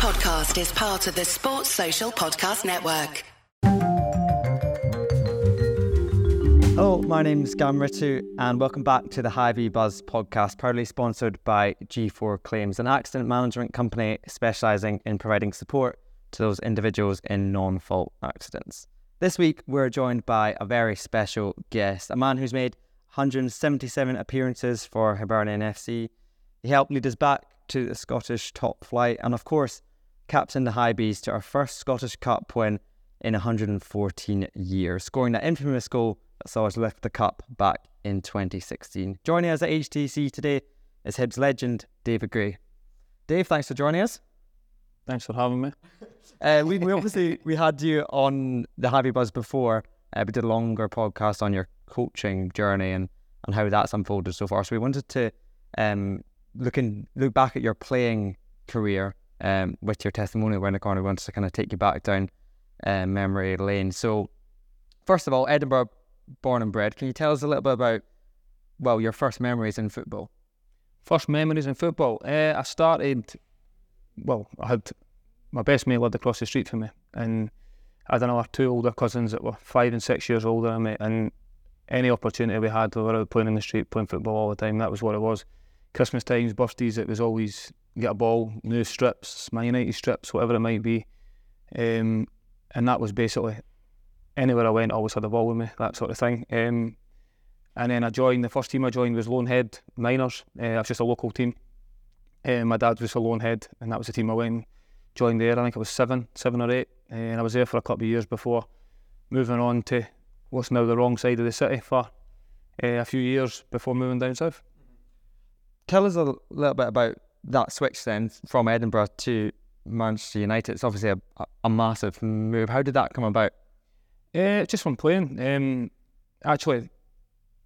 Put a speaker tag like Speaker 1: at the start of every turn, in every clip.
Speaker 1: podcast is part of the Sports Social Podcast Network.
Speaker 2: Hello, my name is Gam Ritu, and welcome back to the Hibee Buzz podcast, proudly sponsored by G4 Claims, an accident management company specialising in providing support to those individuals in non fault accidents. This week, we're joined by a very special guest, a man who's made 177 appearances for Hibernian FC. He helped lead us back to the Scottish top flight, and of course, captained the Hibees to our first Scottish Cup win in 114 years, scoring that infamous goal that saw us lift the cup back in 2016. Joining us at HTC today is Hibs legend David Gray. Dave, thanks for joining us.
Speaker 3: Thanks for having me.
Speaker 2: Uh, we, we obviously we had you on the Hibee Buzz before. Uh, we did a longer podcast on your coaching journey and, and how that's unfolded so far. So we wanted to um, look in, look back at your playing career um, with your testimonial the corner. We wanted to kind of take you back down uh, memory lane. So first of all, Edinburgh born and bred. Can you tell us a little bit about well your first memories in football?
Speaker 3: First memories in football. Uh, I started. Well, I had my best mate lived across the street from me, and I had another two older cousins that were five and six years older than me. And any opportunity we had, we were out playing in the street, playing football all the time. That was what it was. Christmas times, birthdays, it was always get a ball, new strips, my United strips, whatever it might be. Um, and that was basically anywhere I went, I always had a ball with me, that sort of thing. Um, and then I joined, the first team I joined was Loanhead Miners. Uh, was just a local team. Uh, my dad was a Loanhead, and that was the team I went joined there. I think I was seven, seven or eight. Uh, and I was there for a couple of years before moving on to what's now the wrong side of the city for uh, a few years before moving down south.
Speaker 2: Tell us a little bit about that switch then from Edinburgh to Manchester United. It's obviously a, a massive move. How did that come about?
Speaker 3: Uh, just from playing. Um, actually,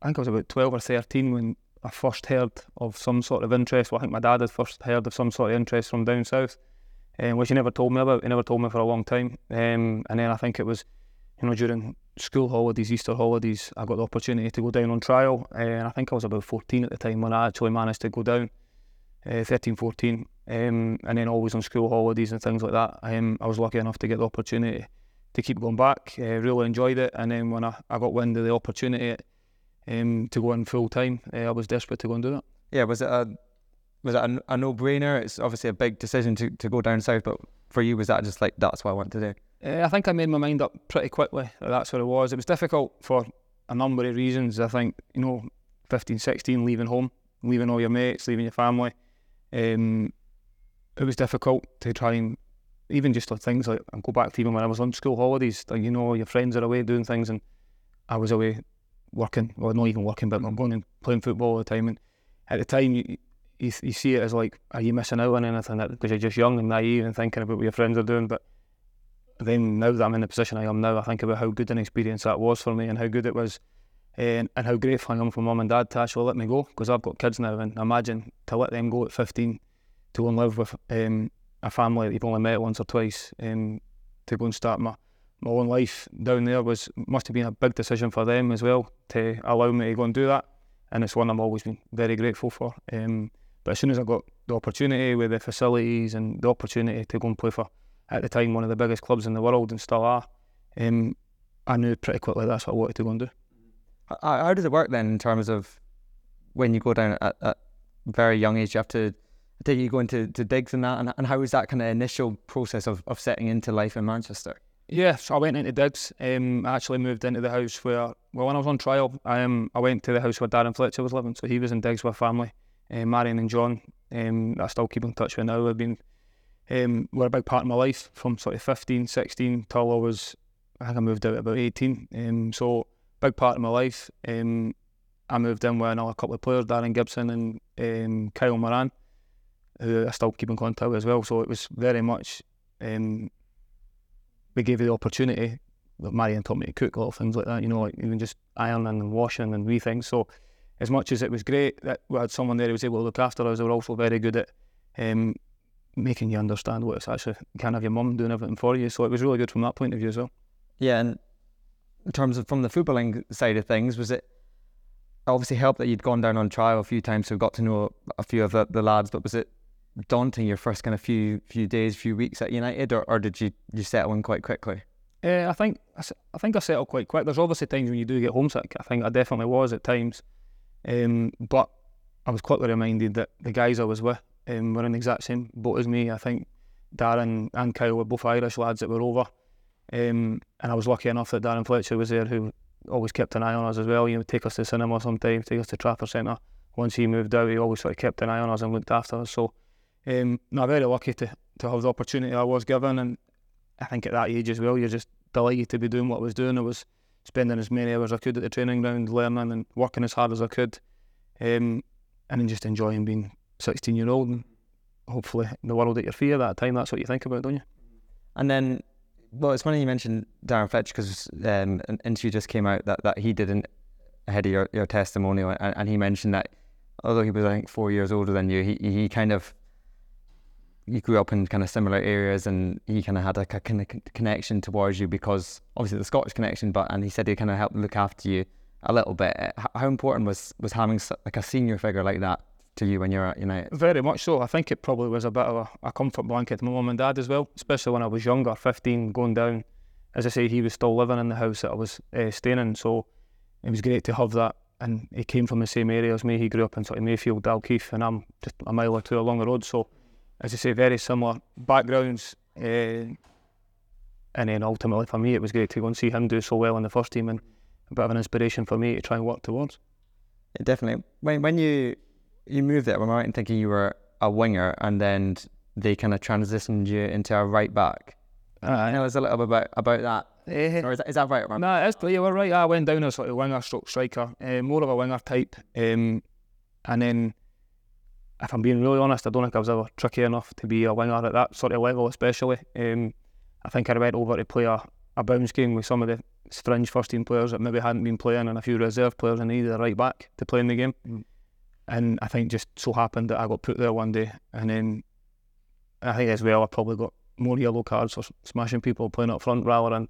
Speaker 3: I think I was about 12 or 13 when I first heard of some sort of interest. Well, I think my dad had first heard of some sort of interest from down south, um, which he never told me about. He never told me for a long time. Um, and then I think it was, you know, during school holidays, Easter holidays, I got the opportunity to go down on trial. Uh, and I think I was about 14 at the time when I actually managed to go down, uh, 13, 14. Um, and then always on school holidays and things like that. Um, I was lucky enough to get the opportunity to keep going back. Uh, really enjoyed it, and then when I, I got wind of the opportunity um, to go in full time, uh, I was desperate to go and do it.
Speaker 2: Yeah, was it a was it a, a no brainer? It's obviously a big decision to, to go down south, but for you, was that just like that's what I want to do?
Speaker 3: Uh, I think I made my mind up pretty quickly. That that's what it was. It was difficult for a number of reasons. I think you know, 15, 16, leaving home, leaving all your mates, leaving your family. Um, it was difficult to try and even just like things like I go back to even when I was on school holidays, like you know, your friends are away doing things, and I was away working, well, not even working, but I'm going and playing football all the time. And at the time, you, you, you see it as like, are you missing out on anything? Because you're just young and naive and thinking about what your friends are doing. But then now that I'm in the position I am now, I think about how good an experience that was for me and how good it was. And, and how grateful I am for mum and dad to actually let me go because I've got kids now and imagine to let them go at 15 to go and live with um, a family that you've only met once or twice um, to go and start my, my own life down there was must have been a big decision for them as well to allow me to go and do that. And it's one I've always been very grateful for. Um, but as soon as I got the opportunity with the facilities and the opportunity to go and play for, at the time, one of the biggest clubs in the world and still are, um, I knew pretty quickly that's what I wanted to go and do.
Speaker 2: How, how does it work then in terms of when you go down at, at very young age, you have to I you going to, to digs and that, and, and how was that kind of initial process of, of setting into life in Manchester?
Speaker 3: Yeah, so I went into digs. Um, I actually moved into the house where, well, when I was on trial, um, I went to the house where Darren Fletcher was living. So he was in digs with family, uh, Marion and John. Um, I still keep in touch with now. I've been, um, were a big part of my life from sort of 15, 16 till I was, I think I moved out about 18. Um, so big part of my life. Um, I moved in with another couple of players, Darren Gibson and um, Kyle Moran who I still keep in contact with as well. So it was very much um, we gave you the opportunity. Marion taught me to cook, a lot of things like that. You know, like even just ironing and washing and wee things. So as much as it was great that we had someone there who was able to look after us, they were also very good at um, making you understand what it's actually. Can't have your mum doing everything for you. So it was really good from that point of view as well.
Speaker 2: Yeah, and in terms of from the footballing side of things, was it obviously helped that you'd gone down on trial a few times, so got to know a few of the, the lads, but was it daunting your first kind of few few days, few weeks at United, or, or did you you settle in quite quickly?
Speaker 3: Uh, I think I think I settled quite quick. There's obviously times when you do get homesick. I think I definitely was at times, um, but I was quickly reminded that the guys I was with um, were in the exact same boat as me. I think Darren and Kyle were both Irish lads that were over, um, and I was lucky enough that Darren Fletcher was there, who always kept an eye on us as well. You know, take us to cinema sometimes, take us to Trafford Centre. Once he moved out, he always sort of kept an eye on us and looked after us. So, um, no, very lucky to to have the opportunity I was given, and I think at that age as well, you're just delighted to be doing what I was doing. I was spending as many hours as I could at the training ground, learning and working as hard as I could, um, and then just enjoying being 16 year old and hopefully the world at your feet at that time. That's what you think about, don't you?
Speaker 2: And then, well, it's funny you mentioned Darren Fletcher because um, an interview just came out that, that he did ahead of your, your testimonial, and, and he mentioned that although he was I think four years older than you, he he kind of you grew up in kind of similar areas and he kind of had like a kind of connection towards you because obviously the Scottish connection, but and he said he kind of helped look after you a little bit. How important was was having like a senior figure like that to you when you're at United?
Speaker 3: Very much so. I think it probably was a bit of a, a comfort blanket to my mum and dad as well, especially when I was younger, 15, going down. As I say, he was still living in the house that I was uh, staying in, so it was great to have that. And he came from the same area as me. He grew up in sort of Mayfield, Dalkeith, and I'm just a mile or two along the road. So as I say, very similar backgrounds. Uh, and then ultimately for me, it was great to go and see him do so well in the first team and a bit of an inspiration for me to try and work towards.
Speaker 2: Yeah, definitely. When when you you moved there, am I right in thinking you were a winger and then they kind of transitioned you into a right back? Uh, Tell us a little bit about, about that. Uh, or is that, is that right?
Speaker 3: No, nah, it's, you were right. I went down as sort of winger stroke striker, uh, more of a winger type. Um, and then if I'm being really honest, I don't think I was ever tricky enough to be a winger at that sort of level, especially. Um, I think I went over to play a, a bounce game with some of the fringe first team players that maybe hadn't been playing and a few reserve players and needed a right back to play in the game. Mm. And I think just so happened that I got put there one day. And then I think as well, I probably got more yellow cards for smashing people playing up front rather than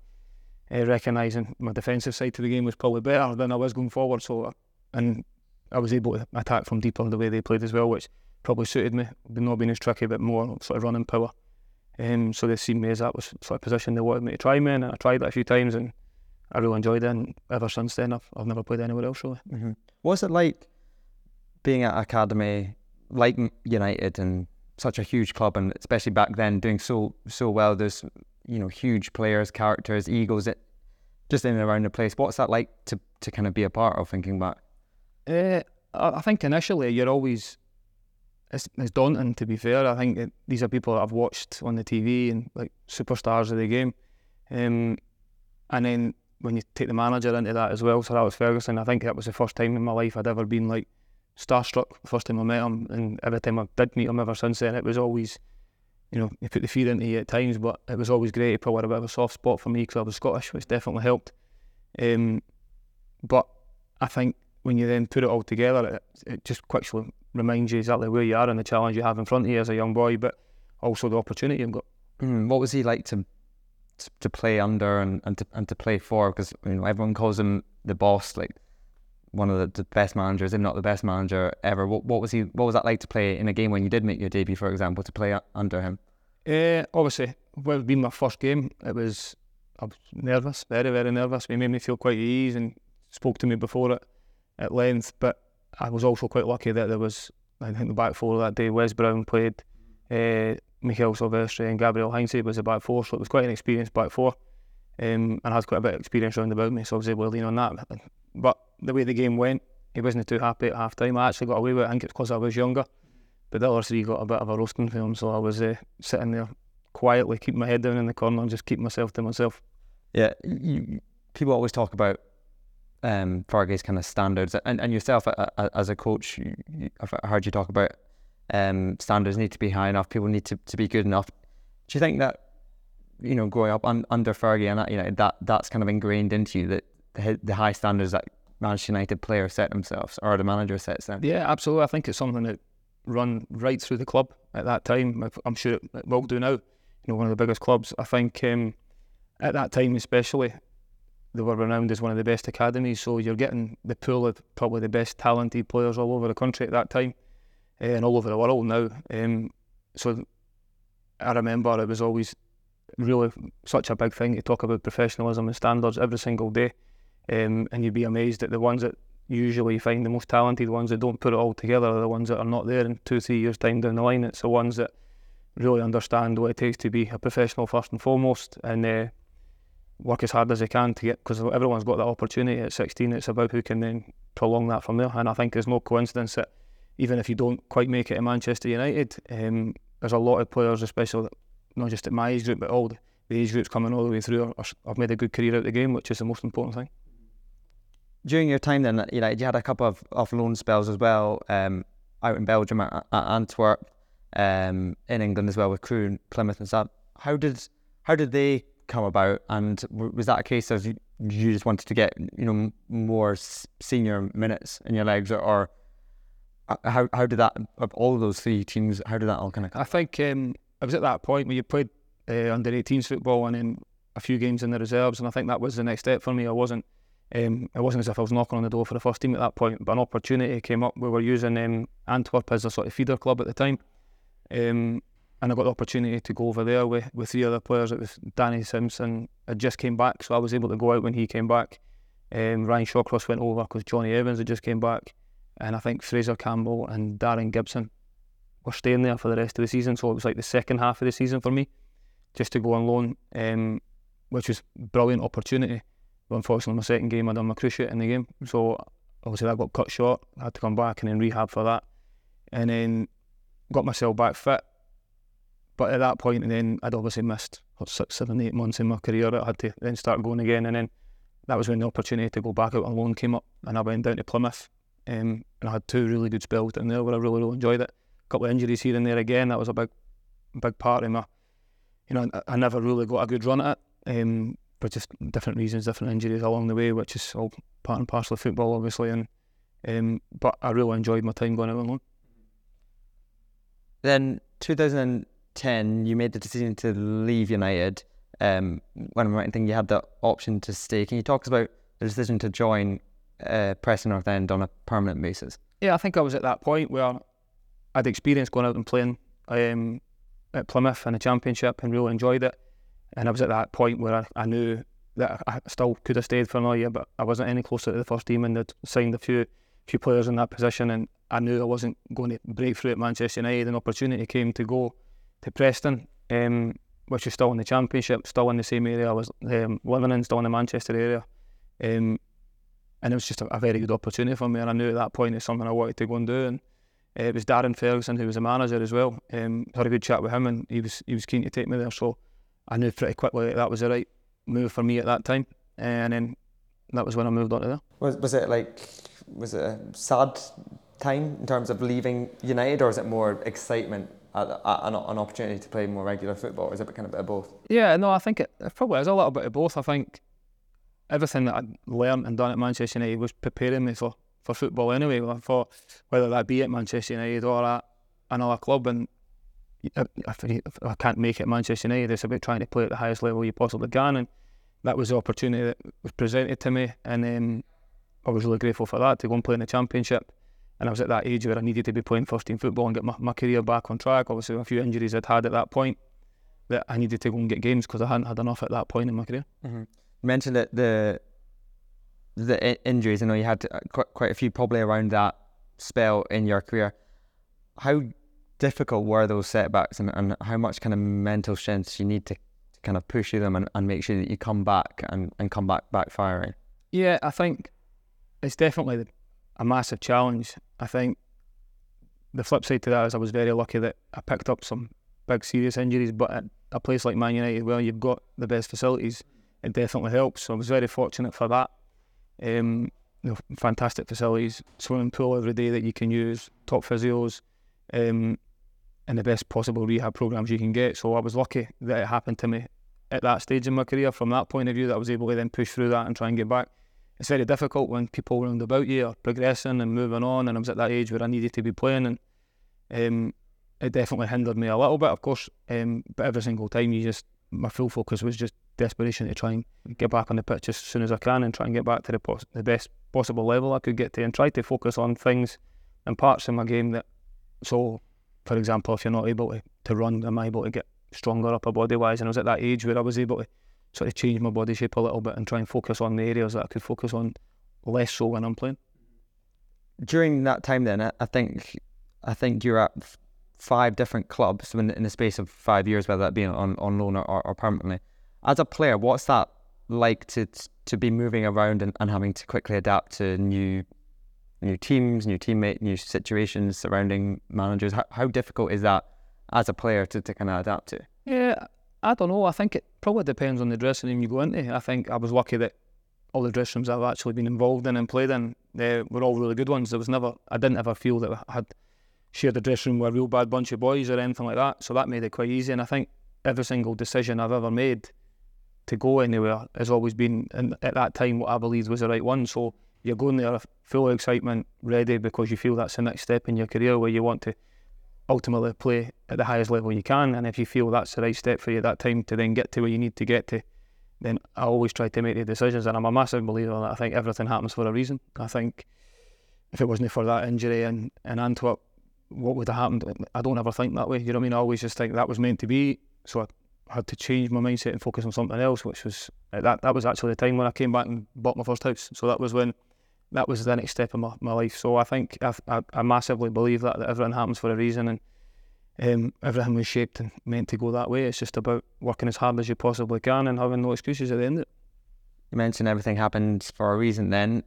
Speaker 3: uh, recognising my defensive side to the game was probably better than I was going forward. So, and I was able to attack from deeper the way they played as well, which probably suited me. Not being as tricky, but more sort of running power. Um, so they seen me as that was sort of position they wanted me to try me and I tried that a few times, and I really enjoyed it. And ever since then, I've, I've never played anywhere else really.
Speaker 2: Mm-hmm. What's it like being at academy like United and such a huge club, and especially back then doing so so well? There's you know huge players, characters, egos, it just in and around the place. What's that like to to kind of be a part of? Thinking back,
Speaker 3: uh, I think initially you're always it's, it's daunting to be fair. I think these are people that I've watched on the TV and like superstars of the game, um, and then when you take the manager into that as well, so that was Ferguson. I think that was the first time in my life I'd ever been like starstruck. First time I met him, and every time I did meet him ever since then, it was always, you know, he put the fear into you at times, but it was always great. He probably had a bit of a soft spot for me because I was Scottish, which definitely helped. Um, but I think when you then put it all together, it, it just quickly reminds you exactly where you are and the challenge you have in front of you as a young boy, but also the opportunity you've got.
Speaker 2: Mm, what was he like to to play under and, and to and to play for? Because you know everyone calls him the boss, like one of the, the, best managers, if not the best manager ever. What, what was he? What was that like to play in a game when you did make your debut, for example, to play under him?
Speaker 3: Uh, obviously, well, being my first game, it was I was nervous, very very nervous. He made me feel quite at ease and spoke to me before it at length, but I was also quite lucky that there was, I think the back four that day, Wes Brown played, uh, Mikael Silvestre and Gabriel Heinze was the back four, so it was quite an experienced back four. Um, and I had quite a bit of experience around about me, so I was able to lean on that. But the way the game went, he wasn't too happy at half time. I actually got away with it, I think it's because I was younger. But the other three got a bit of a roasting him, so I was uh, sitting there quietly, keeping my head down in the corner and just keeping myself to myself.
Speaker 2: Yeah, you, people always talk about um, Fergie's kind of standards, and, and yourself uh, as a coach, I've heard you talk about um, standards need to be high enough. People need to, to be good enough. Do you think that you know growing up un, under Fergie and that you know that that's kind of ingrained into you that the, the high standards that Manchester United players set themselves or the manager sets them?
Speaker 3: Yeah, absolutely. I think it's something that run right through the club at that time. I'm sure it will do now. You know, one of the biggest clubs. I think um, at that time, especially, they were renowned as one of the best academies. So you're getting the pool of probably the best talented players all over the country at that time, uh, and all over the world now. Um, so I remember it was always really such a big thing to talk about professionalism and standards every single day. Um, and you'd be amazed at the ones that usually find the most talented ones that don't put it all together are the ones that are not there in two, three years' time down the line. It's the ones that really understand what it takes to be a professional first and foremost and uh, work as hard as they can to get, because everyone's got that opportunity at 16. It's about who can then prolong that from there. And I think there's no coincidence that even if you don't quite make it at Manchester United, um, there's a lot of players, especially not just at my age group, but all the, age groups coming all the way through, have made a good career out of the game, which is the most important thing.
Speaker 2: During your time then, you know, you had a couple of, of loan spells as well, um, out in Belgium at, at Antwerp, um, in England as well with Crewe and Plymouth and stuff. How did how did they come about? And was that a case of you, just wanted to get you know more senior minutes in your legs, or, or uh, how how did that of all of those three teams? How did that all kind of?
Speaker 3: I think um, I was at that point where you played uh, under 18s football and then a few games in the reserves, and I think that was the next step for me. I wasn't. Um, it wasn't as if I was knocking on the door for the first team at that point, but an opportunity came up. We were using um, Antwerp as a sort of feeder club at the time, um, and I got the opportunity to go over there with, with three other players. It was Danny Simpson had just came back, so I was able to go out when he came back. Um, Ryan Shawcross went over because Jonny Evans had just came back, and I think Fraser Campbell and Darren Gibson were staying there for the rest of the season. So it was like the second half of the season for me, just to go on loan, um, which was brilliant opportunity. But unfortunately, my second game I done my cruciate in the game, so obviously that got cut short. I had to come back and then rehab for that, and then got myself back fit. But at that point, and then I'd obviously missed what, six, seven, eight months in my career. I had to then start going again, and then that was when the opportunity to go back out on loan came up, and I went down to Plymouth, um, and I had two really good spells down there where I really, really enjoyed it. A couple of injuries here and there again. That was a big, big part of my. You know, I, never really got a good run at it, um, for just different reasons, different injuries along the way, which is all part and parcel of football, obviously. And um, but I really enjoyed my time going out on loan.
Speaker 2: Then 2010, you made the decision to leave United. Um, when I'm right in thinking you had the option to stay. Can you talk about the decision to join uh, Preston North End on a permanent basis?
Speaker 3: Yeah, I think I was at that point where I'd experienced going out and playing um, at Plymouth in the Championship and really enjoyed it. And I was at that point where I, I knew that I still could have stayed for another year, but I wasn't any closer to the first team and they'd signed a few few players in that position and I knew I wasn't going to break through at Manchester United. An opportunity came to go to Preston, um, which is still in the Championship, still in the same area I was um, living in, still in the Manchester area. Um, and it was just a, a, very good opportunity for me. And I knew at that point it's something I wanted to go and do. And uh, it was Darren Ferguson who was a manager as well. Um, had a good chat with him, and he was he was keen to take me there. So I knew pretty quickly that, that was the right move for me at that time. Eh, and then that was when I moved on to there.
Speaker 2: Was was it like was it a sad time in terms of leaving United, or is it more excitement at, at an, an, opportunity to play more regular football? Or is it kind of a bit of both?
Speaker 3: Yeah, no, I think it, it probably is a little bit of both. I think everything that I'd learned and done at Manchester United was preparing me for, for football anyway. For whether that be at Manchester United or at another club, and if, if I can't make it Manchester United, it's about trying to play at the highest level you possibly can, and that was the opportunity that was presented to me, and um, I was really grateful for that to go and play in the championship. And I was at that age where I needed to be playing first team football and get my, my career back on track. Obviously, a few injuries I'd had at that point that I needed to go and get games because I hadn't had enough at that point in my career.
Speaker 2: Mm-hmm. You mentioned that the the injuries. I know you had uh, quite quite a few probably around that spell in your career. How difficult were those setbacks, and, and how much kind of mental strength you need to, kind of push through them and, and make sure that you come back and, and come back back firing?
Speaker 3: Yeah, I think it's definitely a massive challenge. I think the flip side to that is I was very lucky that I picked up some big serious injuries, but at a place like Man United, where you've got the best facilities, it definitely helps. So I was very fortunate for that. Um, you know, fantastic facilities, swimming pool every day that you can use, top physios, um, and the best possible rehab programs you can get. So I was lucky that it happened to me at that stage in my career. From that point of view, that I was able to then push through that and try and get back it's very difficult when people around about you are progressing and moving on. And I was at that age where I needed to be playing, and um, it definitely hindered me a little bit, of course. Um, but every single time, you just my full focus was just desperation to try and get back on the pitch as soon as I can and try and get back to the, pos- the best possible level I could get to, and try to focus on things and parts of my game that so for example, if you're not able to, to run, am I able to get stronger upper body wise? And I was at that age where I was able to sort of change my body shape a little bit and try and focus on the areas that I could focus on less so when I'm playing.
Speaker 2: During that time, then I think I think you're at five different clubs in, in the space of five years, whether that be on, on loan or, or permanently. As a player, what's that like to to be moving around and, and having to quickly adapt to new new teams, new teammates, new situations surrounding managers? How, how difficult is that as a player to, to kind of adapt to?
Speaker 3: Yeah, I don't know. I think it probably depends on the dressing room you go into. I think I was lucky that all the dressing rooms I've actually been involved in and played in, they were all really good ones. There was never, I didn't ever feel that I had shared the dressing room with a real bad bunch of boys or anything like that. So that made it quite easy. And I think every single decision I've ever made to go anywhere has always been, and at that time, what I believed was the right one. So you're going there full of excitement, ready because you feel that's the next step in your career where you want to ultimately play at the highest level you can. And if you feel that's the right step for you at that time to then get to where you need to get to, then I always try to make the decisions. And I'm a massive believer that I think everything happens for a reason. I think if it wasn't for that injury in, in Antwerp, what would have happened? I don't ever think that way. You know what I mean? I always just think that was meant to be. So I had to change my mindset and focus on something else, which was that that was actually the time when I came back and bought my first house. So that was when that was the next step in my, my life. So I think I, I, I massively believe that, that everything happens for a reason and um, everything was shaped and meant to go that way. It's just about working as hard as you possibly can and having no excuses at the end of it.
Speaker 2: You mentioned everything happened for a reason then.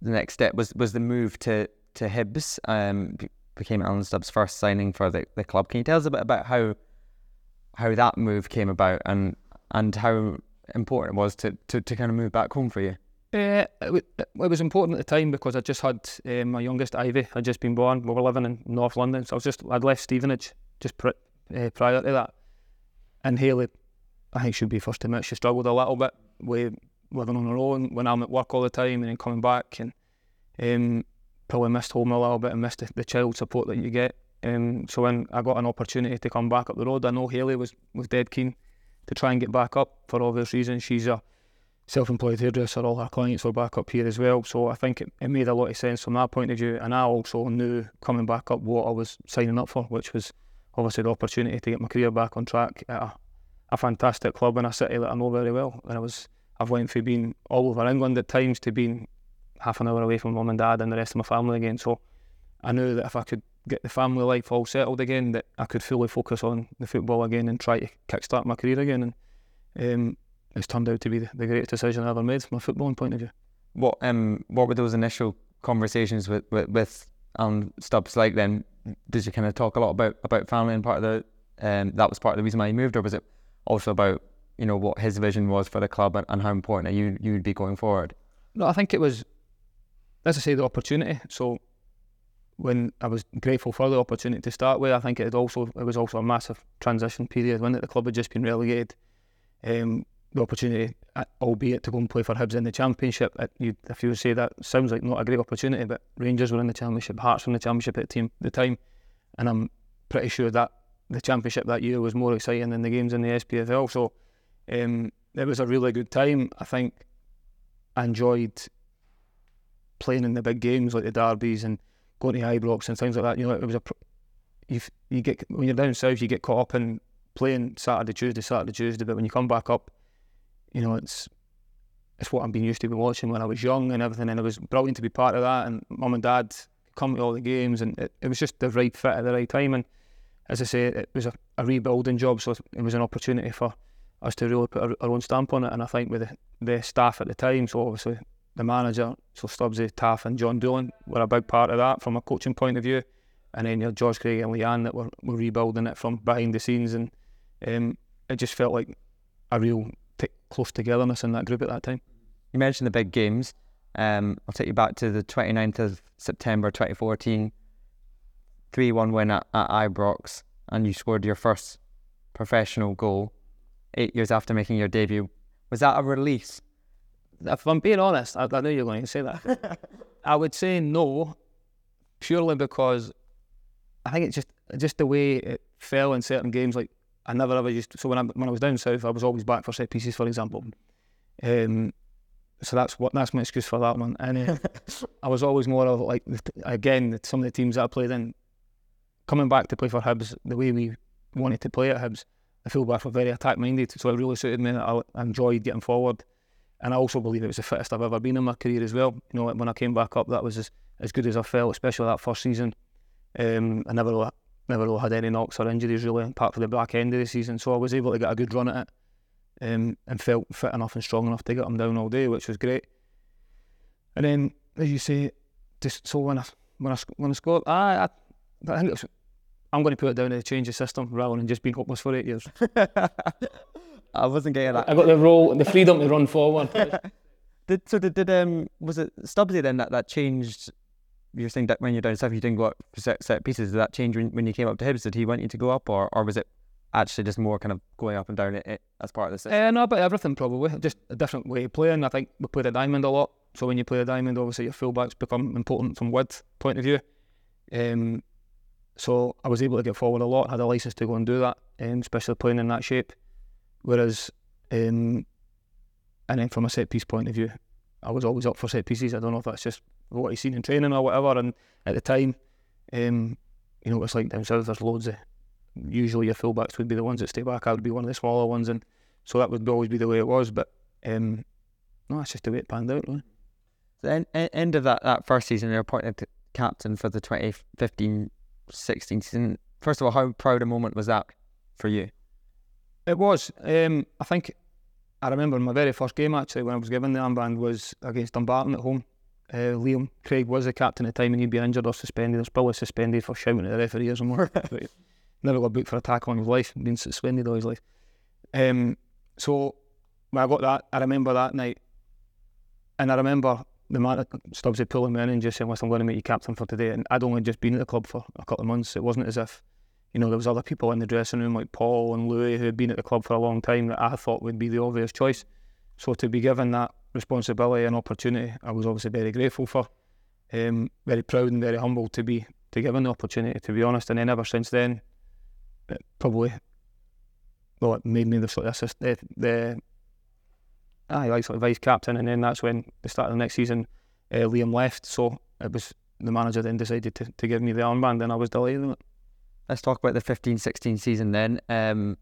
Speaker 2: The next step was, was the move to, to Hibs, um, became Alan Stubbs' first signing for the, the club. Can you tell us a bit about how how that move came about and and how important it was to, to, to kind of move back home for you?
Speaker 3: Uh, it, was important at the time because I just had uh, my youngest Ivy had just been born. We were living in North London, so I was just I'd left Stevenage just pr- uh, prior to that. And Haley, I think she'd be first to admit she struggled a little bit with living on her own when I'm at work all the time and then coming back and um, probably missed home a little bit and missed the, the child support that you get. Um, so when I got an opportunity to come back up the road, I know Haley was was dead keen to try and get back up for obvious reasons. She's a self-employed hairdresser, all her clients were back up here as well. So I think it, it made a lot of sense from that point of view. And I also knew coming back up what I was signing up for, which was obviously the opportunity to get my career back on track at a, a fantastic club in a city that I know very well. And I was I've went from being all over England at times to being half an hour away from mum and dad and the rest of my family again. So I knew that if I could get the family life all settled again, that I could fully focus on the football again and try to kickstart my career again. And um, it's turned out to be the, the greatest decision I ever made from a footballing point of view.
Speaker 2: What um what were those initial conversations with with, with um Stubbs like then? Did you kind of talk a lot about about family and part of the um that was part of the reason why you moved, or was it also about you know what his vision was for the club and, and how important you you would be going forward?
Speaker 3: No, I think it was, as I say, the opportunity. So when I was grateful for the opportunity to start with, I think it also it was also a massive transition period when the club had just been relegated. Um, the opportunity, uh, albeit to go and play for Hibs in the Championship. You, if you say that sounds like not a great opportunity, but Rangers were in the Championship, Hearts were in the Championship at the time, and I'm pretty sure that the Championship that year was more exciting than the games in the SPFL. So um, it was a really good time. I think I enjoyed playing in the big games like the derbies and going to Ibrox and things like that. You know, it was a you you get when you're down south, you get caught up in playing Saturday, Tuesday, Saturday, Tuesday. But when you come back up, you know, it's it's what I've been used to be watching when I was young and everything, and it was brilliant to be part of that. And mum and dad come to all the games, and it, it was just the right fit at the right time. And as I say, it was a, a rebuilding job, so it was an opportunity for us to really put our, our, own stamp on it. And I think with the, the staff at the time, so obviously the manager, so Stubbsy, Taff, and John Doolan were a big part of that from a coaching point of view. And then you know, George Craig and Leeann that were, were rebuilding it from behind the scenes, and um, it just felt like a real close togetherness in that group at that time.
Speaker 2: You mentioned the big games. Um, I'll take you back to the 29th of September 2014, 3 1 win at, at Ibrox, and you scored your first professional goal eight years after making your debut. Was that a release?
Speaker 3: If I'm being honest, I, I know you're going to say that. I would say no, purely because I think it's just just the way it fell in certain games. Like I never ever used. To, so when I when I was down south, I was always back for set pieces, for example. Um, so that's what that's my excuse for that one. And uh, I was always more of like again some of the teams that I played in coming back to play for Hibs the way we wanted to play at Hibs, the fullbacks were very attack minded, so it really suited me. I, enjoyed getting forward, and I also believe it was the fittest I've ever been in my career as well. You know, when I came back up, that was as, as good as I felt, especially that first season. Um, I never never really had any knocks or injuries really, apart from the back end of the season. So I was able to get a good run at it, um, and felt fit enough and strong enough to get them down all day, which was great. And then, as you say, just so when I when I when I scored, I, I, I think was, I'm going to put it down to change the system rather than just being hopeless for eight years.
Speaker 2: I wasn't getting that.
Speaker 3: I got the role, the freedom to run forward.
Speaker 2: did so? Did, did um was it Stubbsy then that that changed? You're saying that when you're down south, you didn't go up for set, set pieces. Did that change when, when you came up to Hibs? Did he want you to go up, or or was it actually just more kind of going up and down it, it as part of the system?
Speaker 3: Uh, no, but everything probably just a different way of playing. I think we played a diamond a lot, so when you play a diamond, obviously your fullbacks become important from width point of view. Um, so I was able to get forward a lot, had a license to go and do that, um, especially playing in that shape. Whereas, um, and then from a set piece point of view, I was always up for set pieces. I don't know if that's just what I've seen in training or whatever. And at the time, um, you know, it's like down south, there's loads of, usually your fullbacks would be the ones that stay back. I would be one of the smaller ones. And so that would always be the way it was. But um, no, it's just the way it panned out. Really.
Speaker 2: The end, end of that, that first season, you're appointed captain for the 2015 16 season. First of all, how proud a moment was that for you?
Speaker 3: It was. Um, I think I remember my very first game actually when I was given the armband was against Dumbarton at home. Uh, Liam Craig was the captain at the time and he'd been injured or suspended. He was probably suspended for shouting at the referee or something. Never got booked for a tackle in his life, been suspended all his life. Um, so when I got that, I remember that night. And I remember the man Stubbs had pulling me in and just saying, Listen, I'm going to make you captain for today. And I'd only just been at the club for a couple of months. It wasn't as if, you know, there was other people in the dressing room like Paul and Lewis who had been at the club for a long time that I thought would be the obvious choice. So to be given that responsibility and opportunity, I was obviously very grateful for. Um, very proud and very humble to be to given the opportunity, to be honest. And then ever since then, it probably, well, it made me the sort of the, the like sort of vice captain, and then that's when the start of the next season, uh, Liam left. So it was the manager then decided to, to give me the armband, and I was delighted with it.
Speaker 2: Let's talk about the 15-16 season then. Um,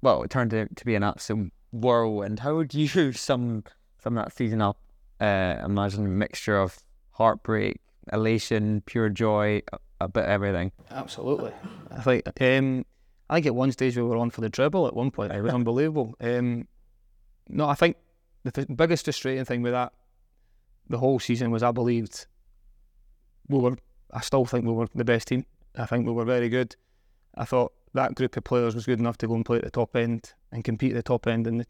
Speaker 2: well, it turned out to be an absolute whirlwind. How would you sum sum that season up? Uh, imagine a mixture of heartbreak, elation, pure joy, a, a bit of everything.
Speaker 3: Absolutely. I think um, I think at one stage we were on for the treble at one point. It was unbelievable. Um, no, I think the th- biggest frustrating thing with that the whole season was I believed we were. I still think we were the best team. I think we were very good. I thought that group of players was good enough to go and play at the top end and compete at the top end in the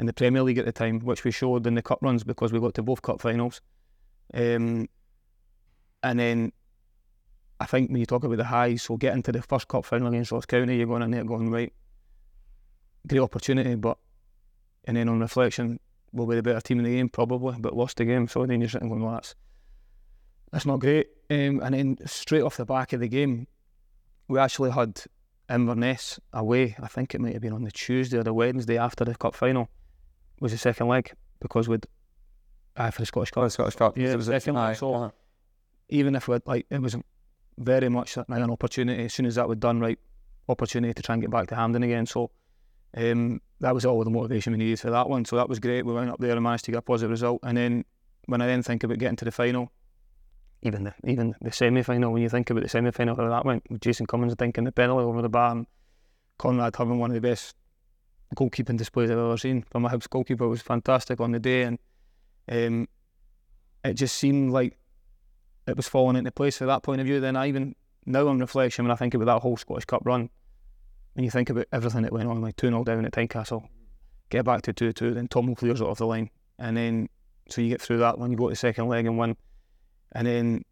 Speaker 3: in the Premier League at the time, which we showed in the cup runs because we got to both cup finals. Um, and then I think when you talk about the highs, so getting to the first cup final against Ross County, you're going in there going right, great opportunity, but and then on reflection, we'll be the better team in the game probably, but lost the game. So then you're sitting going, well, that's that's not great. Um, and then straight off the back of the game, we actually had Inverness away. I think it might have been on the Tuesday or the Wednesday after the cup final. Was the second leg because we'd uh, for the Scottish Cup.
Speaker 2: Oh, Scottish Cup.
Speaker 3: Yeah,
Speaker 2: it
Speaker 3: was second leg. So even if we like, it was very much like an opportunity. As soon as that was done, right, opportunity to try and get back to Hampden again. So um, that was all the motivation we needed for that one. So that was great. We went up there and managed to get a positive result. And then when I then think about getting to the final, even the even the semi final, when you think about the semi final, how that went with Jason Cummings thinking the penalty over the bar and Conrad having one of the best goalkeeping displays I've ever seen from a Hibs goalkeeper was fantastic on the day and um, it just seemed like it was falling into place for that point of view. Then I even now on reflection when I think about that whole Scottish Cup run, when you think about everything that went on, like 2 0 down at Tynecastle, get back to 2 2, then Tom clears it off the line. And then, so you get through that one, you go to the second leg and win. And then,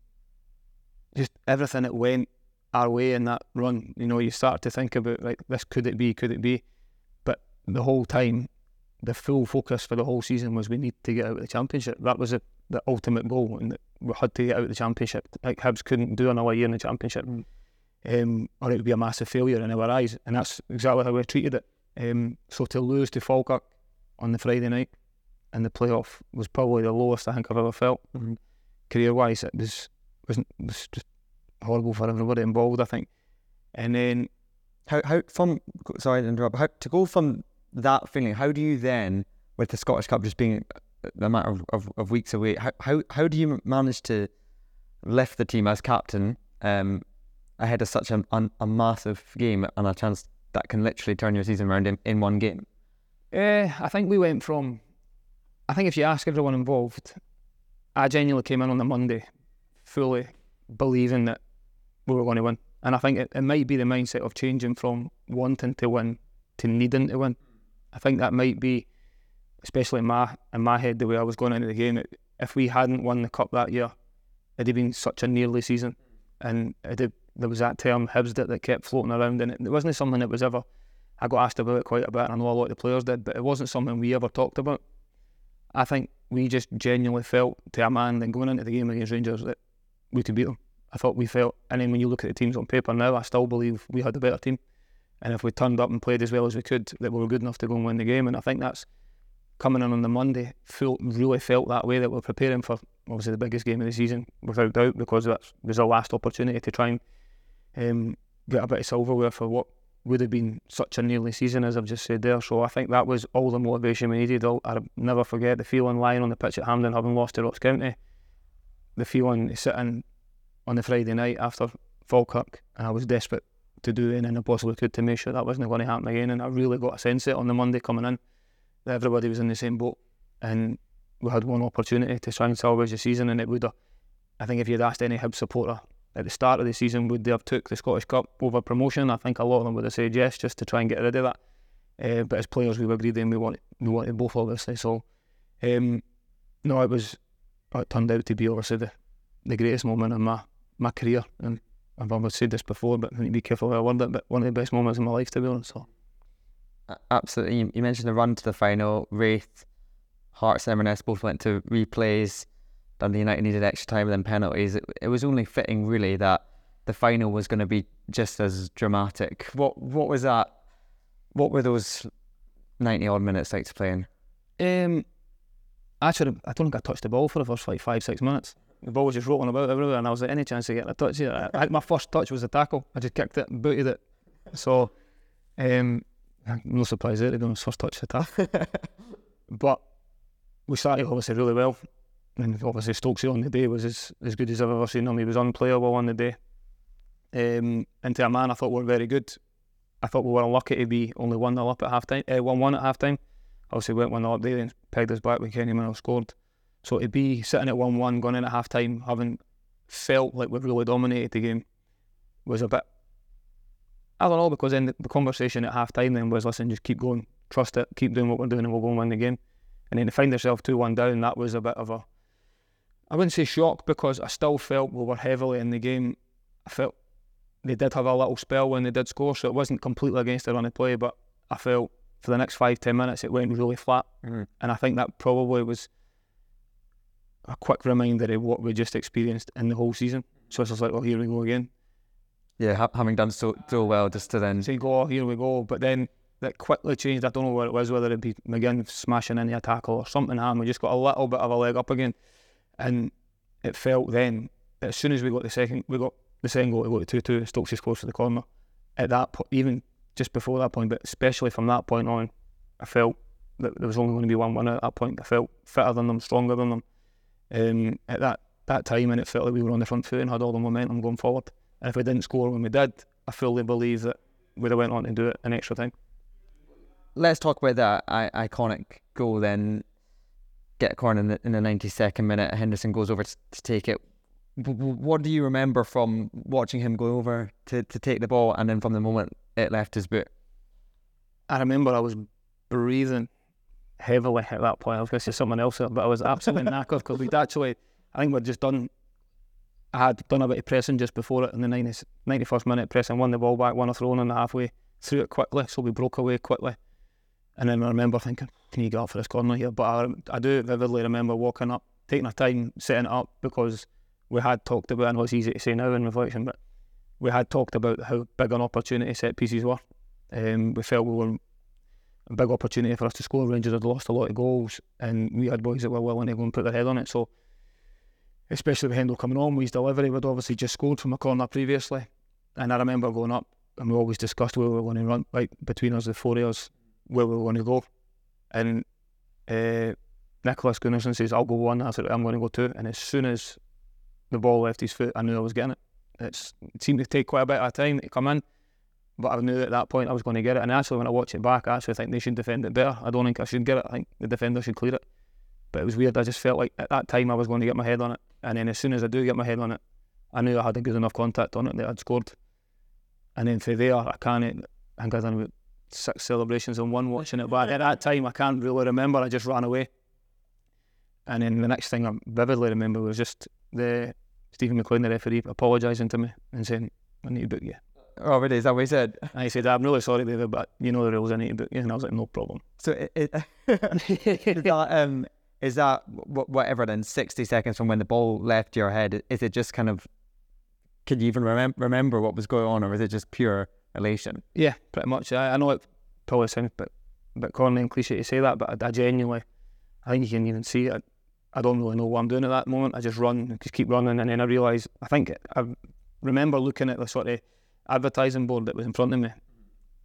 Speaker 3: just everything that went our way in that run, you know, you start to think about, like, this could it be, could it be? The whole time, the full focus for the whole season was we need to get out of the championship. That was a, the ultimate goal, and we had to get out of the championship. Like Hibs couldn't do another year in the championship. Um, or it would be a massive failure in our eyes. And that's exactly how we treated it. Um, so to lose to Falkirk on the Friday night in the playoff was probably the lowest I think I've ever felt mm-hmm. career wise. It was, was was just horrible for everybody involved. I think And then
Speaker 2: How how from sorry to interrupt. How to go from that feeling? How do you then, with the Scottish Cup just being a matter of, of, of weeks away, how, how how do you manage to lift the team as captain um, ahead of such a, a, a massive game and a chance that can literally turn your season around in, in one game?
Speaker 3: Uh, I think we went from. I think if you ask everyone involved, I genuinely came in on the Monday, fully believing that we were going to win, and I think it, it might be the mindset of changing from wanting to win to needing to win. I think that might be, especially in my in my head, the way I was going into the game. If we hadn't won the cup that year, it'd have been such a nearly season, and it'd, there was that term Hibsed it that kept floating around, and it, it wasn't something that was ever I got asked about it quite a bit, and I know a lot of the players did, but it wasn't something we ever talked about. I think we just genuinely felt to a man then going into the game against Rangers that we could beat them. I thought we felt, and then when you look at the teams on paper now, I still believe we had a better team. And if we turned up and played as well as we could, that we were good enough to go and win the game. And I think that's coming in on the Monday, felt, really felt that way that we're preparing for obviously the biggest game of the season, without doubt, because that was our last opportunity to try and um, get a bit of silverware for what would have been such a nearly season, as I've just said there. So I think that was all the motivation we needed. I'll, I'll never forget the feeling lying on the pitch at Hampden, having lost to Ross County. The feeling sitting on the Friday night after Falkirk, and I was desperate to do anything I possibly could to make sure that wasn't going to happen again. And I really got a sense of it on the Monday coming in that everybody was in the same boat, and we had one opportunity to try and salvage the season, and it would have. I think if you'd asked any Hib supporter at the start of the season, would they have took the Scottish Cup over promotion? I think a lot of them would have said yes, just to try and get rid of that. Uh, but as players, we were greedy and we wanted, we wanted both, obviously. So, um, no, it was it turned out to be obviously the, the greatest moment in my, my career. And I've always said this before, but I need to be careful how I word it. But one of the best moments in my life, to be honest. So.
Speaker 2: Absolutely. You, mentioned the run to the final. Raith, Hearts, and both went to replays. Dundee United needed extra time and then penalties. It, it was only fitting, really, that the final was going to be just as dramatic. What what was that? What were those ninety odd minutes like to play in?
Speaker 3: Um, actually, I don't think I touched the ball for the first like five six minutes. The ball was just rolling about everywhere, and I was like, any chance to get a touch here? I, I, my first touch was a tackle. I just kicked it and booted it. So, um, no surprise there to be honest. First touch attack, but we started obviously really well and obviously Stokesy on the day was as, as good as I've ever seen him. He was unplayable on the day. Um, and to a man, I thought we were very good. I thought we were unlucky to be only 1 0 up at half time, uh, 1 1 at half time. Obviously, went 1 0 up there and pegged us back when Kenny Miller scored. So to be sitting at 1 1, going in at half time, having felt like we've really dominated the game, was a bit. I don't know, because then the, conversation at half time then was listen, just keep going, trust it, keep doing what we're doing, and we'll go and win the game. And then to find yourself 2 1 down, that was a bit of a I wouldn't say shock because I still felt we were heavily in the game. I felt they did have a little spell when they did score, so it wasn't completely against the run of play, but I felt for the next five, ten minutes it went really flat.
Speaker 2: Mm-hmm.
Speaker 3: And I think that probably was a quick reminder of what we just experienced in the whole season. So it's just like, oh, here we go again.
Speaker 2: Yeah, ha- having done so so well, just to then
Speaker 3: say, go, oh, here we go. But then that quickly changed. I don't know what it was, whether it be McGinn smashing into a tackle or something happened. We just got a little bit of a leg up again. And it felt then, as soon as we got the second, we got the second goal to go to 2 2, Stokes close to the corner. At that point, even just before that point, but especially from that point on, I felt that there was only going to be one winner at that point. I felt fitter than them, stronger than them. Um, at that, that time, and it felt like we were on the front foot and had all the momentum going forward. And if we didn't score when we did, I fully believe that we'd have went on to do it an extra time.
Speaker 2: Let's talk about that I- iconic goal then get a corner in the, in the 92nd minute. Henderson goes over to, to take it. what do you remember from watching him go over to, to take the ball and then from the moment it left his boot?
Speaker 3: I remember I was breathing heavily at that point. I was going to say something else, but I was absolutely knackered because we'd actually, I think we'd just done, I had done a bit of pressing just before it in the 90, 91st minute, pressing, won the ball back, won a throw in the halfway, threw it quickly, so we broke away quickly. And then I remember thinking, can you get up for this corner here? But I, I do vividly remember walking up, taking our time, setting it up because we had talked about, and it's easy to say now in reflection, but we had talked about how big an opportunity set pieces were. Um, we felt we were a big opportunity for us to score. Rangers had lost a lot of goals, and we had boys that were willing to go and put their head on it. So, especially with Hendo coming on, with his delivery, we'd obviously just scored from a corner previously. And I remember going up and we always discussed where we were going to run, like between us, the four of us, where we were going to go. And uh, Nicholas Gunnarsson says, I'll go one. I said, I'm going to go two. And as soon as the ball left his foot, I knew I was getting it. It's, it seemed to take quite a bit of time to come in, but I knew at that point I was going to get it. And actually, when I watch it back, I actually think they should defend it better. I don't think I should get it. I think the defender should clear it. But it was weird. I just felt like at that time I was going to get my head on it. And then as soon as I do get my head on it, I knew I had a good enough contact on it that I'd scored. And then from there, I can't, I think I done about six celebrations on one watching it. But at that time, I can't really remember. I just ran away. And then the next thing I vividly remember was just the Steven McLean, the referee, apologising to me and saying, I need to book you.
Speaker 2: Oh, really? Is that what he said?
Speaker 3: And he said, I'm really sorry, David, but you know the rules, I need to book you. And I was like, no problem.
Speaker 2: So it, it, is that um is that whatever then sixty seconds from when the ball left your head? Is it just kind of? Can you even remem- remember what was going on, or is it just pure elation?
Speaker 3: Yeah, pretty much. I, I know it probably sounds a bit, a bit corny and cliche to say that, but I, I genuinely, I think you can even see it. I don't really know what I'm doing at that moment. I just run, just keep running, and then I realise. I think I remember looking at the sort of advertising board that was in front of me,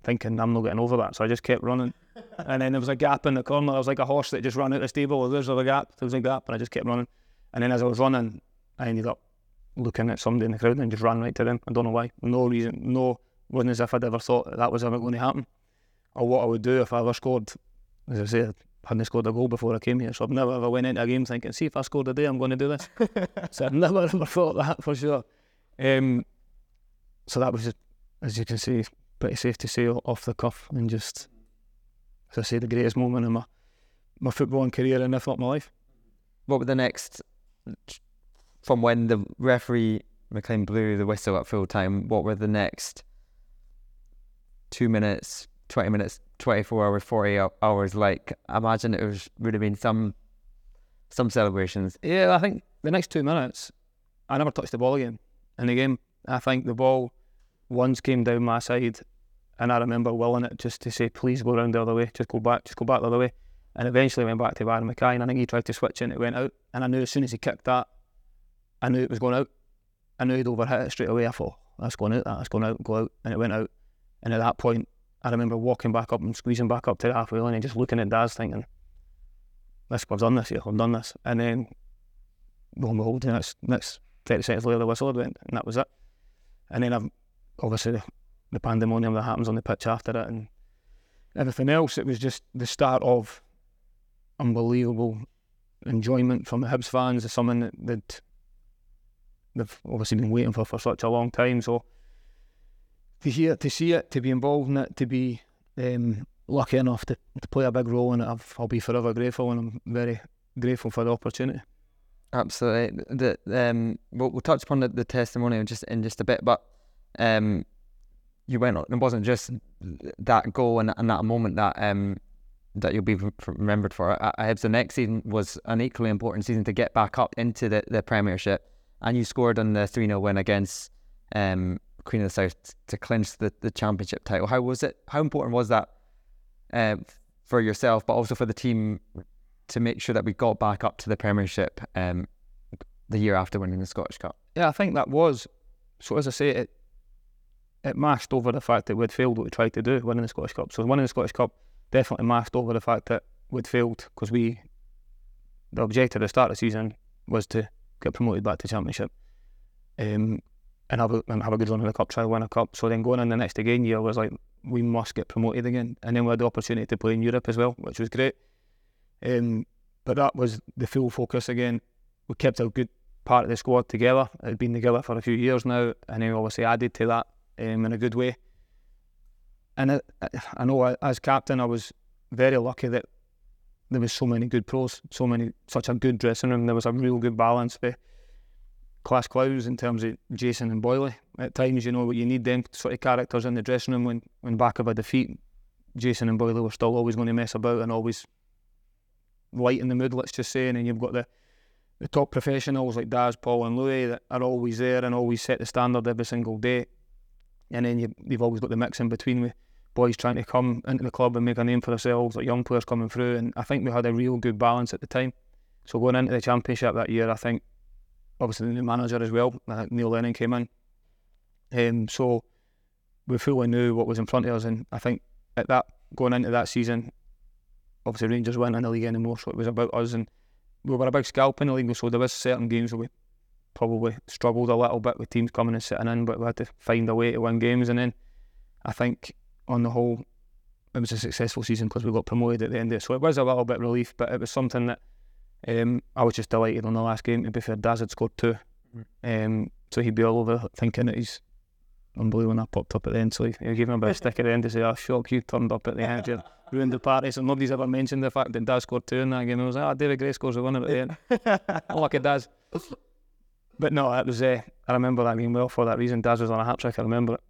Speaker 3: thinking I'm not getting over that. So I just kept running, and then there was a gap in the corner. I was like a horse that just ran out of the stable. There's a gap. There was a gap, and I just kept running. And then as I was running, I ended up looking at somebody in the crowd and just ran right to them. I don't know why. No reason. No, wasn't as if I'd ever thought that, that was ever going to happen, or what I would do if I ever scored. As I said, I hadn't scored a goal before I came here, so I've never ever went into a game thinking, see if I scored a day, I'm going to do this. so I've never ever thought that for sure. Um, so that was, as you can see, pretty safe to say off the cuff and just, as I say, the greatest moment in my my footballing career and if not my life.
Speaker 2: What were the next, from when the referee McLean blew the whistle at full time? What were the next two minutes, twenty minutes 24 hours, 40 hours, like I imagine it was would have been some some celebrations.
Speaker 3: Yeah, I think the next two minutes, I never touched the ball again in the game. I think the ball once came down my side, and I remember willing it just to say, please go around the other way, just go back, just go back the other way. And eventually went back to Barrie McKay, and I think he tried to switch it and it went out. And I knew as soon as he kicked that, I knew it was going out. I knew he'd overhit it straight away. I thought, that's going out, that's going out, go out. And it went out. And at that point, I remember walking back up and squeezing back up to the halfway line and just looking at Daz thinking, this, I've done this here, I've done this. And then, lo and behold, the next, next 30 seconds later, the whistle went, and that was it. And then I've, obviously, the, pandemonium that happens on the pitch after it and everything else, it was just the start of unbelievable enjoyment from the Hibs fans. It's something that, they've obviously been waiting for for such a long time. So to hear, to see it, to be involved in it, to be um, lucky enough to, to play a big role in it, i will be forever grateful, and I'm very grateful for the opportunity.
Speaker 2: Absolutely. The, um, we'll, we'll touch upon the, the testimonial just in just a bit, but um, you went on. It wasn't just that goal and, and that moment that um, that you'll be remembered for. I, I the next season was an equally important season to get back up into the, the Premiership, and you scored on the 3 0 win against um, Queen of the South to clinch the, the championship title. How was it? How important was that uh, for yourself, but also for the team to make sure that we got back up to the Premiership um, the year after winning the Scottish Cup?
Speaker 3: Yeah, I think that was. So as I say, it it masked over the fact that we'd failed what we tried to do, winning the Scottish Cup. So winning the Scottish Cup definitely masked over the fact that we'd failed because we, the objective at the start of the season was to get promoted back to Championship. Um, and have a, and have a good run in the cup, try to win a cup. So then going in the next again year was like we must get promoted again, and then we had the opportunity to play in Europe as well, which was great. Um, but that was the full focus again. We kept a good part of the squad together. It had been together for a few years now, and then obviously added to that um, in a good way. And I, I know as captain, I was very lucky that there was so many good pros, so many such a good dressing room. There was a real good balance for class clowns in terms of Jason and Boyle. At times, you know, what you need them sort of characters in the dressing room when, when back of a defeat. Jason and Boyle were still always going to mess about and always light in the mood, let's just say. And then you've got the, the top professionals like Daz, Paul, and Lewis that are always there and always set the standard every single day. And then you, you've always got the mix in between with boys trying to come into the club and make a name for themselves, like young players coming through. And I think we had a real good balance at the time. So going into the championship that year, I think obviously the new manager as well. Neil Lennon came in. Um, so we fully knew what was in front of us, and I think at that going into that season, obviously Rangers weren't in the league anymore, so it was about us, and we were a big scalp in the league. So there was certain games where we probably struggled a little bit with teams coming and sitting in, but we had to find a way to win games. And then I think on the whole, it was a successful season because we got promoted at the end of it. So it was a little bit relief, but it was something that um, I was just delighted on the last game. To be fair, Daz had scored 2 mm. um, so he'd be all over thinking that he's unbelievable when that popped up at the end. So he, he gave him a bit of stick at the end to say, "Oh, shock you turned up at the end, you ruined the party." So nobody's ever mentioned the fact that Daz scored two in that game. I was like, "Ah, oh, David Gray scores the winner at the end." Lucky Daz. But no, it was. Uh, I remember that game well for that reason. Daz was on a hat trick. I remember it,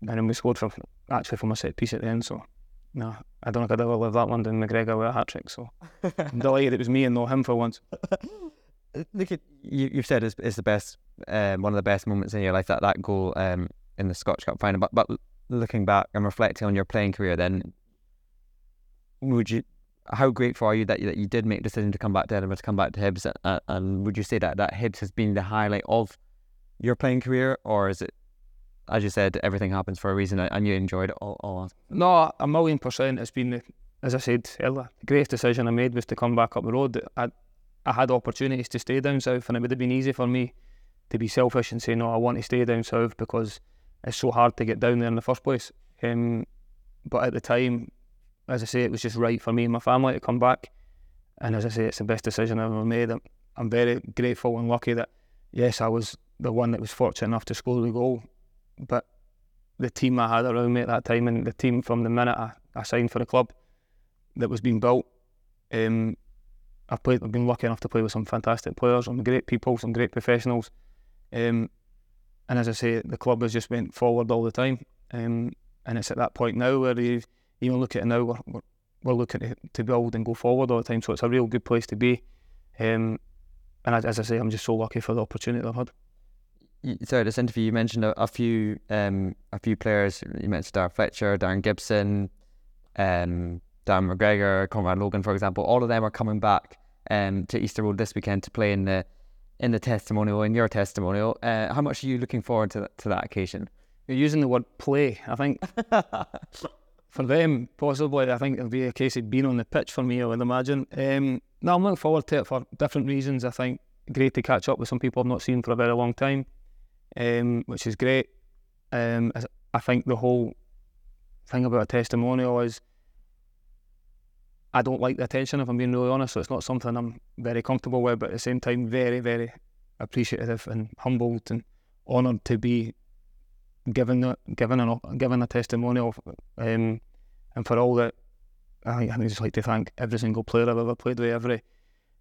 Speaker 3: and then we scored from actually from a set piece at the end. So no, I don't think I'd ever live that one in McGregor with a hat trick. So I'm delighted it was me and not him for once.
Speaker 2: Look at you. You've said it's, it's the best, um, one of the best moments in your life. That that goal um, in the Scotch Cup final. But but looking back and reflecting on your playing career, then would you? How grateful are you that you, that you did make the decision to come back to Edinburgh, to come back to Hibs, and, and would you say that that Hibs has been the highlight of your playing career, or is it as you said, everything happens for a reason, and you enjoyed it all. all.
Speaker 3: No, a million percent. It's been, as I said earlier, the greatest decision I made was to come back up the road. I, I had opportunities to stay down south, and it would have been easy for me to be selfish and say, no, I want to stay down south because it's so hard to get down there in the first place. Um, but at the time, as I say, it was just right for me and my family to come back. And as I say, it's the best decision I've ever made. I'm, I'm very grateful and lucky that, yes, I was the one that was fortunate enough to score the goal but the team I had around me at that time, and the team from the minute I, I signed for the club that was being built, um, I've played. I've been lucky enough to play with some fantastic players, some great people, some great professionals, um, and as I say, the club has just went forward all the time. Um, and it's at that point now where you even look at it now, we're, we're looking to, to, build and go forward all the time. So it's a real good place to be. Um, and as, as I say, I'm just so lucky for the opportunity I've had
Speaker 2: sorry, this interview you mentioned a, a few um, a few players. You mentioned Darren Fletcher, Darren Gibson, um, Darren McGregor, Conrad Logan, for example. All of them are coming back um, to Easter Road this weekend to play in the in the testimonial in your testimonial. Uh, how much are you looking forward to to that occasion?
Speaker 3: You're using the word play. I think for them, possibly, I think it'll be a case of being on the pitch for me. I would imagine. Um, no, I'm looking forward to it for different reasons. I think great to catch up with some people I've not seen for a very long time um, which is great. Um, I think the whole thing about a testimonial is I don't like the attention if I'm being really honest. So it's not something I'm very comfortable with, but at the same time, very, very appreciative and humbled and honoured to be given a, given an, given a testimonial. Um, and for all that, I, I just like to thank every single player I've ever played with, every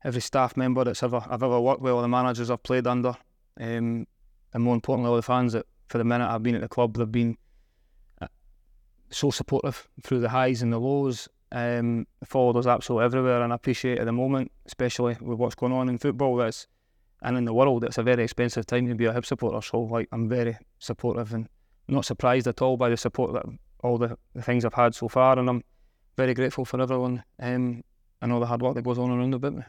Speaker 3: every staff member that's ever I've ever worked with, all the managers I've played under. Um, and more importantly, all the fans that for the minute I've been at the club, they've been uh, so supportive through the highs and the lows. Um, followed us absolutely everywhere, and I appreciate at the moment, especially with what's going on in football, that's and in the world, it's a very expensive time to be a Hib supporter. So, like, I'm very supportive and not surprised at all by the support that all the, the things I've had so far, and I'm very grateful for everyone um, and all the hard work that goes on around about me.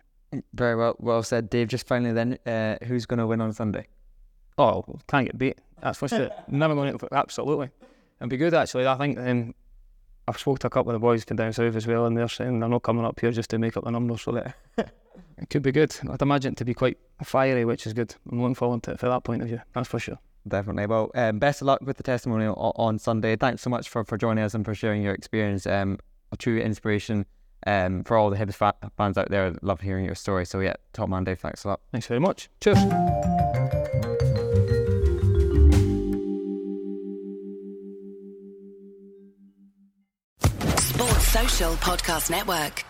Speaker 2: Very well, well said, Dave. Just finally, then, uh, who's going to win on Sunday?
Speaker 3: Oh, can't get beat. That's for sure. Never going to absolutely. It'd be good actually. I think um, I've spoke to a couple of the boys from down south as well, and they're saying they're not coming up here just to make up the numbers, so that it could be good. I'd imagine it to be quite fiery, which is good. I'm looking forward to it for that point of view. That's for sure.
Speaker 2: Definitely. Well, um, best of luck with the testimonial on Sunday. Thanks so much for, for joining us and for sharing your experience. Um, a true inspiration um, for all the Hibs fans out there. Love hearing your story. So yeah, top man, Dave. Thanks a lot.
Speaker 3: Thanks very much. Cheers.
Speaker 1: Podcast Network.